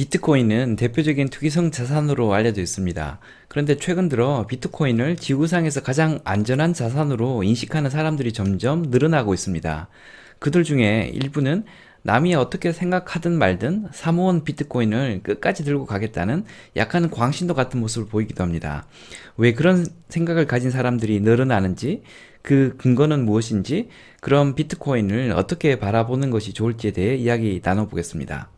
비트코인은 대표적인 투기성 자산으로 알려져 있습니다. 그런데 최근 들어 비트코인을 지구상에서 가장 안전한 자산으로 인식하는 사람들이 점점 늘어나고 있습니다. 그들 중에 일부는 남이 어떻게 생각하든 말든 사모은 비트코인을 끝까지 들고 가겠다는 약간 광신도 같은 모습을 보이기도 합니다. 왜 그런 생각을 가진 사람들이 늘어나는지, 그 근거는 무엇인지, 그럼 비트코인을 어떻게 바라보는 것이 좋을지에 대해 이야기 나눠보겠습니다.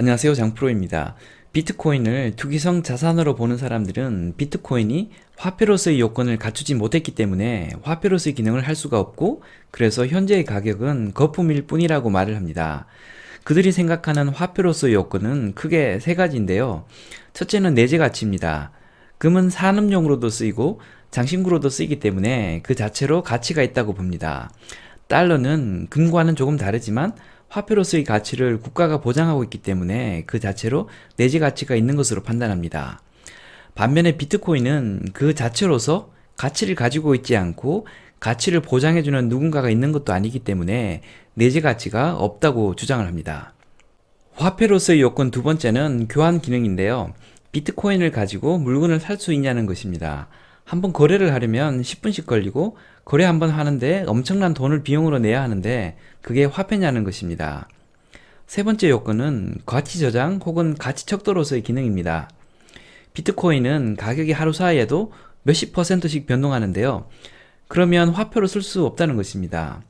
안녕하세요. 장프로입니다. 비트코인을 투기성 자산으로 보는 사람들은 비트코인이 화폐로서의 요건을 갖추지 못했기 때문에 화폐로서의 기능을 할 수가 없고 그래서 현재의 가격은 거품일 뿐이라고 말을 합니다. 그들이 생각하는 화폐로서의 요건은 크게 세 가지인데요. 첫째는 내재 가치입니다. 금은 산업용으로도 쓰이고 장신구로도 쓰이기 때문에 그 자체로 가치가 있다고 봅니다. 달러는 금과는 조금 다르지만 화폐로서의 가치를 국가가 보장하고 있기 때문에 그 자체로 내재 가치가 있는 것으로 판단합니다. 반면에 비트코인은 그 자체로서 가치를 가지고 있지 않고 가치를 보장해주는 누군가가 있는 것도 아니기 때문에 내재 가치가 없다고 주장을 합니다. 화폐로서의 요건 두 번째는 교환 기능인데요. 비트코인을 가지고 물건을 살 수 있냐는 것입니다. 한번 거래를 하려면 10분씩 걸리고 거래 한 번 하는데 엄청난 돈을 비용으로 내야 하는데 그게 화폐냐는 것입니다. 세 번째 요건은 가치 저장 혹은 가치 척도로서의 기능입니다. 비트코인은 가격이 하루 사이에도 몇십 퍼센트씩 변동하는데요. 그러면 화폐로 쓸 수 없다는 것입니다.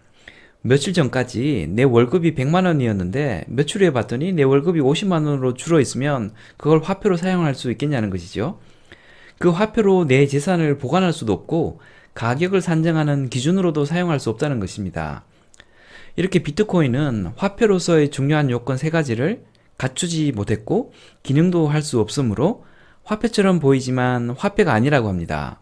며칠 전까지 내 월급이 100만 원이었는데 며칠 후에 봤더니 내 월급이 50만 원으로 줄어 있으면 그걸 화폐로 사용할 수 있겠냐는 것이죠. 그 화폐로 내 재산을 보관할 수도 없고 가격을 산정하는 기준으로도 사용할 수 없다는 것입니다. 이렇게 비트코인은 화폐로서의 중요한 요건 세 가지를 갖추지 못했고 기능도 할 수 없으므로 화폐처럼 보이지만 화폐가 아니라고 합니다.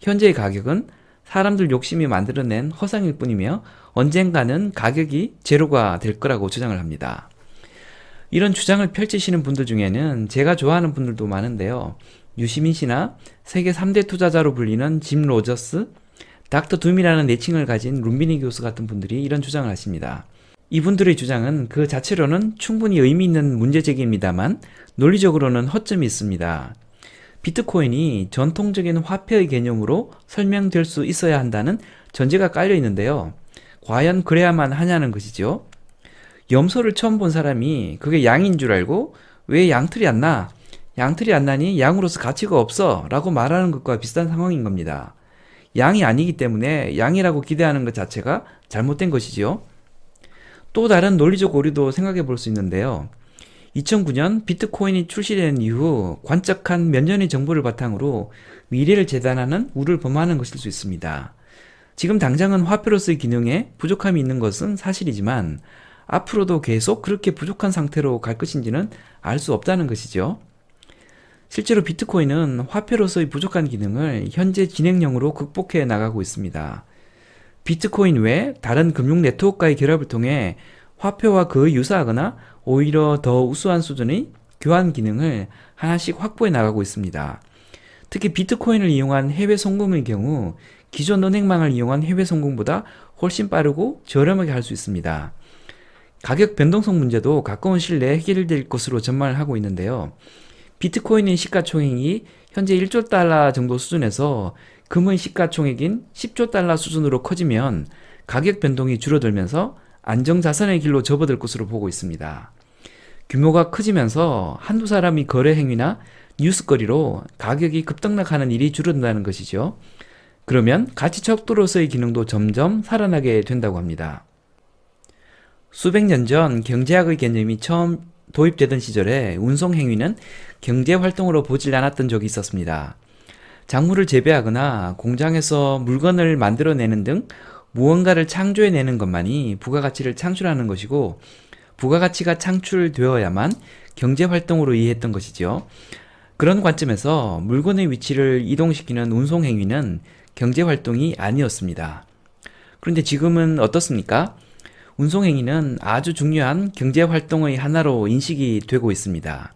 현재의 가격은 사람들 욕심이 만들어낸 허상일 뿐이며 언젠가는 가격이 제로가 될 거라고 주장을 합니다. 이런 주장을 펼치시는 분들 중에는 제가 좋아하는 분들도 많은데요. 유시민 씨나 세계 3대 투자자로 불리는 짐 로저스, Dr. Doom이라는 별칭을 가진 루비니 교수 같은 분들이 이런 주장을 하십니다. 이분들의 주장은 그 자체로는 충분히 의미 있는 문제제기입니다만 논리적으로는 허점이 있습니다. 비트코인이 전통적인 화폐의 개념으로 설명될 수 있어야 한다는 전제가 깔려 있는데요. 과연 그래야만 하냐는 것이죠. 염소를 처음 본 사람이 그게 양인 줄 알고 왜 양틀이 안 나? 양틀이 안 나니 양으로서 가치가 없어 라고 말하는 것과 비슷한 상황인 겁니다. 양이 아니기 때문에 양이라고 기대하는 것 자체가 잘못된 것이지요. 또 다른 논리적 오류도 생각해 볼 수 있는데요. 2009년 비트코인이 출시된 이후 관적한 몇 년의 정보를 바탕으로 미래를 재단하는 우를 범하는 것일 수 있습니다. 지금 당장은 화폐로서의 기능에 부족함이 있는 것은 사실이지만 앞으로도 계속 그렇게 부족한 상태로 갈 것인지는 알 수 없다는 것이죠. 실제로 비트코인은 화폐로서의 부족한 기능을 현재 진행형으로 극복해 나가고 있습니다. 비트코인 외 다른 금융 네트워크와의 결합을 통해 화폐와 거의 유사하거나 오히려 더 우수한 수준의 교환 기능을 하나씩 확보해 나가고 있습니다. 특히 비트코인을 이용한 해외 송금의 경우 기존 은행망을 이용한 해외 송금보다 훨씬 빠르고 저렴하게 할 수 있습니다. 가격 변동성 문제도 가까운 시일 내에 해결될 것으로 전망을 하고 있는데요. 비트코인의 시가총액이 현재 1조 달러 정도 수준에서 금의 시가총액인 10조 달러 수준으로 커지면 가격 변동이 줄어들면서 안정자산의 길로 접어들 것으로 보고 있습니다. 규모가 커지면서 한두 사람이 거래 행위나 뉴스거리로 가격이 급등락하는 일이 줄어든다는 것이죠. 그러면 가치 척도로서의 기능도 점점 살아나게 된다고 합니다. 수백 년 전 경제학의 개념이 처음 도입되던 시절에 운송 행위는 경제 활동으로 보질 않았던 적이 있었습니다. 작물을 재배하거나 공장에서 물건을 만들어내는 등 무언가를 창조해내는 것만이 부가가치를 창출하는 것이고 부가가치가 창출되어야만 경제 활동으로 이해했던 것이죠. 그런 관점에서 물건의 위치를 이동시키는 운송 행위는 경제 활동이 아니었습니다. 그런데 지금은 어떻습니까? 운송행위는 아주 중요한 경제활동의 하나로 인식이 되고 있습니다.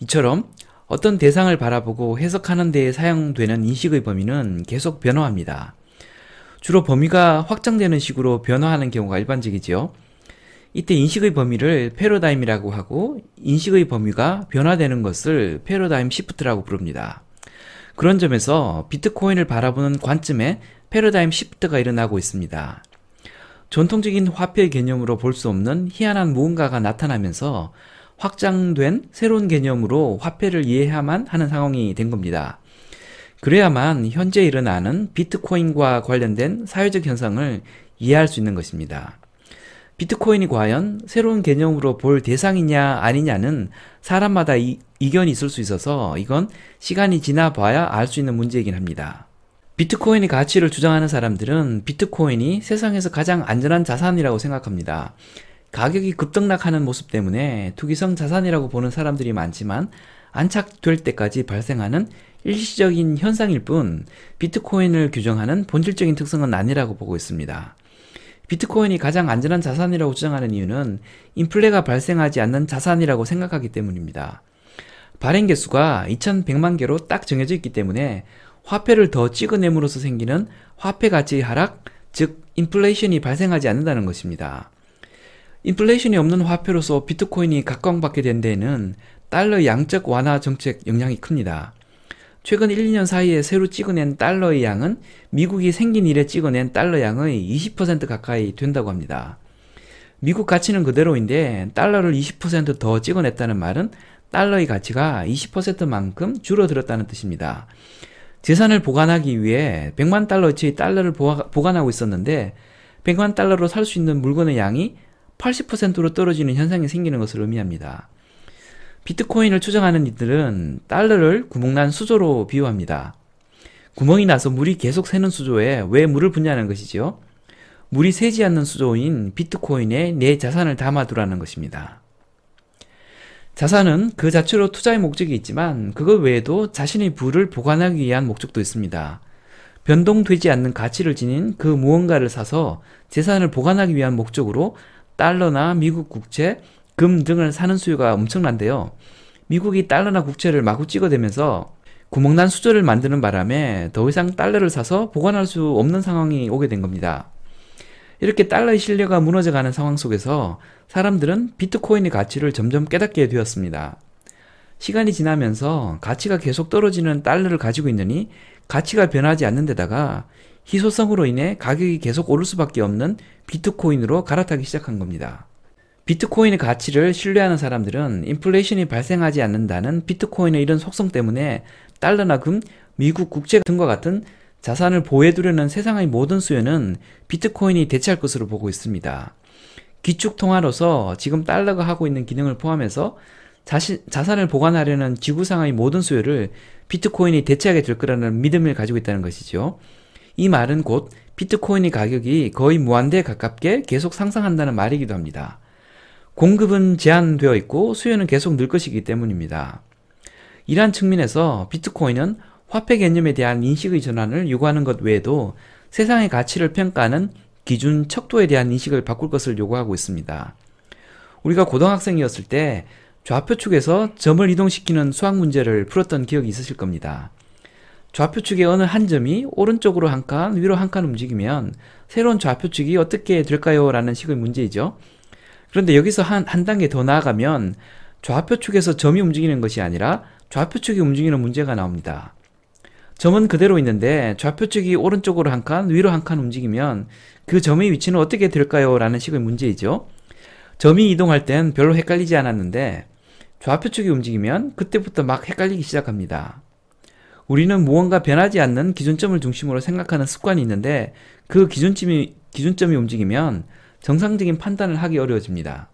이처럼 어떤 대상을 바라보고 해석하는 데에 사용되는 인식의 범위는 계속 변화합니다. 주로 범위가 확장되는 식으로 변화하는 경우가 일반적이지요. 이때 인식의 범위를 패러다임이라고 하고 인식의 범위가 변화되는 것을 패러다임 시프트라고 부릅니다. 그런 점에서 비트코인을 바라보는 관점에 패러다임 시프트가 일어나고 있습니다. 전통적인 화폐 개념으로 볼 수 없는 희한한 무언가가 나타나면서 확장된 새로운 개념으로 화폐를 이해해야만 하는 상황이 된 겁니다. 그래야만 현재 일어나는 비트코인과 관련된 사회적 현상을 이해할 수 있는 것입니다. 비트코인이 과연 새로운 개념으로 볼 대상이냐 아니냐는 사람마다 이, 의견이 있을 수 있어서 이건 시간이 지나 봐야 알 수 있는 문제이긴 합니다. 비트코인의 가치를 주장하는 사람들은 비트코인이 세상에서 가장 안전한 자산이라고 생각합니다. 가격이 급등락하는 모습 때문에 투기성 자산이라고 보는 사람들이 많지만 안착될 때까지 발생하는 일시적인 현상일 뿐 비트코인을 규정하는 본질적인 특성은 아니라고 보고 있습니다. 비트코인이 가장 안전한 자산이라고 주장하는 이유는 인플레가 발생하지 않는 자산이라고 생각하기 때문입니다. 발행 개수가 2100만 개로 딱 정해져 있기 때문에 화폐를 더 찍어냄으로써 생기는 화폐 가치 하락, 즉 인플레이션이 발생하지 않는다는 것입니다. 인플레이션이 없는 화폐로서 비트코인이 각광받게 된 데에는 달러 양적 완화 정책 영향이 큽니다. 최근 1, 2년 사이에 새로 찍어낸 달러의 양은 미국이 생긴 이래 찍어낸 달러 양의 20% 가까이 된다고 합니다. 미국 가치는 그대로인데 달러를 20%더 찍어냈다는 말은 달러의 가치가 20%만큼 줄어들었다는 뜻입니다. 재산을 보관하기 위해 100만 달러치의 달러를 보관하고 있었는데 100만 달러로 살 수 있는 물건의 양이 80%로 떨어지는 현상이 생기는 것을 의미합니다. 비트코인을 추정하는 이들은 달러를 구멍난 수조로 비유합니다. 구멍이 나서 물이 계속 새는 수조에 왜 물을 붓냐는 것이지요. 물이 새지 않는 수조인 비트코인에 내 자산을 담아두라는 것입니다. 자산은 그 자체로 투자의 목적이 있지만 그것 외에도 자신의 부를 보관하기 위한 목적도 있습니다. 변동되지 않는 가치를 지닌 그 무언가를 사서 재산을 보관하기 위한 목적으로 달러나 미국 국채, 금 등을 사는 수요가 엄청난데요. 미국이 달러나 국채를 마구 찍어대면서 구멍난 수조를 만드는 바람에 더 이상 달러를 사서 보관할 수 없는 상황이 오게 된 겁니다. 이렇게 달러의 신뢰가 무너져가는 상황 속에서 사람들은 비트코인의 가치를 점점 깨닫게 되었습니다. 시간이 지나면서 가치가 계속 떨어지는 달러를 가지고 있느니 가치가 변하지 않는 데다가 희소성으로 인해 가격이 계속 오를 수밖에 없는 비트코인으로 갈아타기 시작한 겁니다. 비트코인의 가치를 신뢰하는 사람들은 인플레이션이 발생하지 않는다는 비트코인의 이런 속성 때문에 달러나 금, 미국 국채 등과 같은 자산을 보호해두려는 세상의 모든 수요는 비트코인이 대체할 것으로 보고 있습니다. 기축 통화로서 지금 달러가 하고 있는 기능을 포함해서 자신, 자산을 보관하려는 지구상의 모든 수요를 비트코인이 대체하게 될 거라는 믿음을 가지고 있다는 것이죠. 이 말은 곧 비트코인의 가격이 거의 무한대에 가깝게 계속 상승한다는 말이기도 합니다. 공급은 제한되어 있고 수요는 계속 늘 것이기 때문입니다. 이러한 측면에서 비트코인은 화폐 개념에 대한 인식의 전환을 요구하는 것 외에도 세상의 가치를 평가하는 기준 척도에 대한 인식을 바꿀 것을 요구하고 있습니다. 우리가 고등학생이었을 때 좌표 축에서 점을 이동시키는 수학 문제를 풀었던 기억이 있으실 겁니다. 좌표 축의 어느 한 점이 오른쪽으로 한 칸, 위로 한 칸 움직이면 새로운 좌표 축이 어떻게 될까요? 라는 식의 문제이죠. 그런데 여기서 한, 한 단계 더 나아가면 좌표 축에서 점이 움직이는 것이 아니라 좌표 축이 움직이는 문제가 나옵니다. 점은 그대로 있는데 좌표측이 오른쪽으로 한 칸, 위로 한 칸 움직이면 그 점의 위치는 어떻게 될까요? 라는 식의 문제이죠. 점이 이동할 땐 별로 헷갈리지 않았는데 좌표측이 움직이면 그때부터 막 헷갈리기 시작합니다. 우리는 무언가 변하지 않는 기준점을 중심으로 생각하는 습관이 있는데 그 기준점이, 기준점이 움직이면 정상적인 판단을 하기 어려워집니다.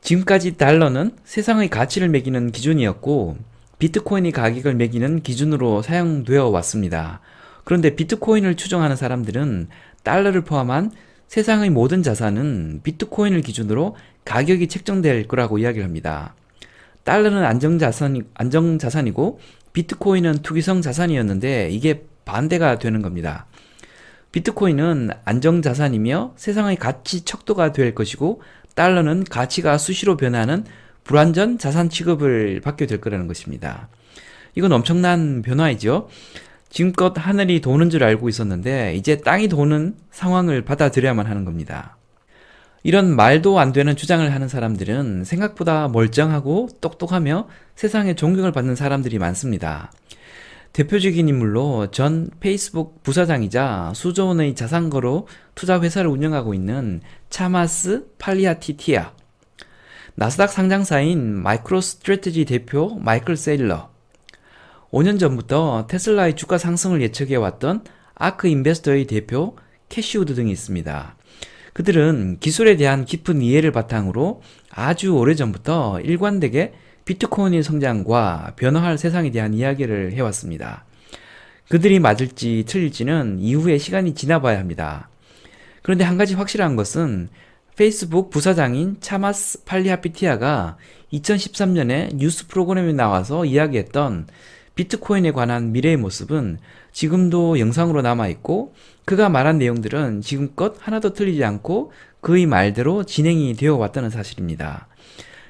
지금까지 달러는 세상의 가치를 매기는 기준이었고 비트코인이 가격을 매기는 기준으로 사용되어 왔습니다. 그런데 비트코인을 추정하는 사람들은 달러를 포함한 세상의 모든 자산은 비트코인을 기준으로 가격이 책정될 거라고 이야기를 합니다. 달러는 안정자산, 안정자산이고 비트코인은 투기성 자산이었는데 이게 반대가 되는 겁니다. 비트코인은 안정자산이며 세상의 가치 척도가 될 것이고 달러는 가치가 수시로 변하는 불완전 자산 취급을 받게 될 거라는 것입니다. 이건 엄청난 변화이죠. 지금껏 하늘이 도는 줄 알고 있었는데 이제 땅이 도는 상황을 받아들여야만 하는 겁니다. 이런 말도 안 되는 주장을 하는 사람들은 생각보다 멀쩡하고 똑똑하며 세상에 존경을 받는 사람들이 많습니다. 대표적인 인물로 전 페이스북 부사장이자 수조 원의 자산가로 투자 회사를 운영하고 있는 차마스 팔리하피티야, 나스닥 상장사인 마이크로 스트래티지 대표 마이클 세일러, 5년 전부터 테슬라의 주가 상승을 예측해왔던 아크 인베스트의 대표 캐시우드 등이 있습니다. 그들은 기술에 대한 깊은 이해를 바탕으로 아주 오래전부터 일관되게 비트코인의 성장과 변화할 세상에 대한 이야기를 해왔습니다. 그들이 맞을지 틀릴지는 이후에 시간이 지나봐야 합니다. 그런데 한 가지 확실한 것은 페이스북 부사장인 차마스 팔리하피티야가 2013년에 뉴스 프로그램에 나와서 이야기했던 비트코인에 관한 미래의 모습은 지금도 영상으로 남아있고 그가 말한 내용들은 지금껏 하나도 틀리지 않고 그의 말대로 진행이 되어 왔다는 사실입니다.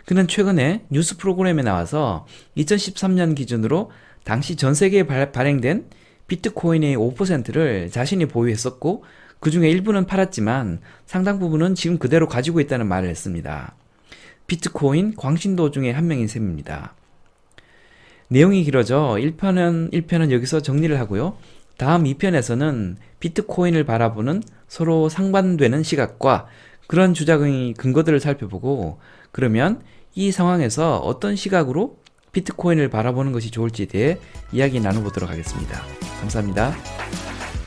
그는 최근에 뉴스 프로그램에 나와서 2013년 기준으로 당시 전 세계에 발행된 비트코인의 5%를 자신이 보유했었고 그 중에 일부는 팔았지만 상당 부분은 지금 그대로 가지고 있다는 말을 했습니다. 비트코인 광신도 중에 한 명인 셈입니다. 내용이 길어져 1편은, 1편은 여기서 정리를 하고요. 다음 2편에서는 비트코인을 바라보는 서로 상반되는 시각과 그런 주장의 근거들을 살펴보고 그러면 이 상황에서 어떤 시각으로 비트코인을 바라보는 것이 좋을지에 대해 이야기 나눠보도록 하겠습니다. 감사합니다.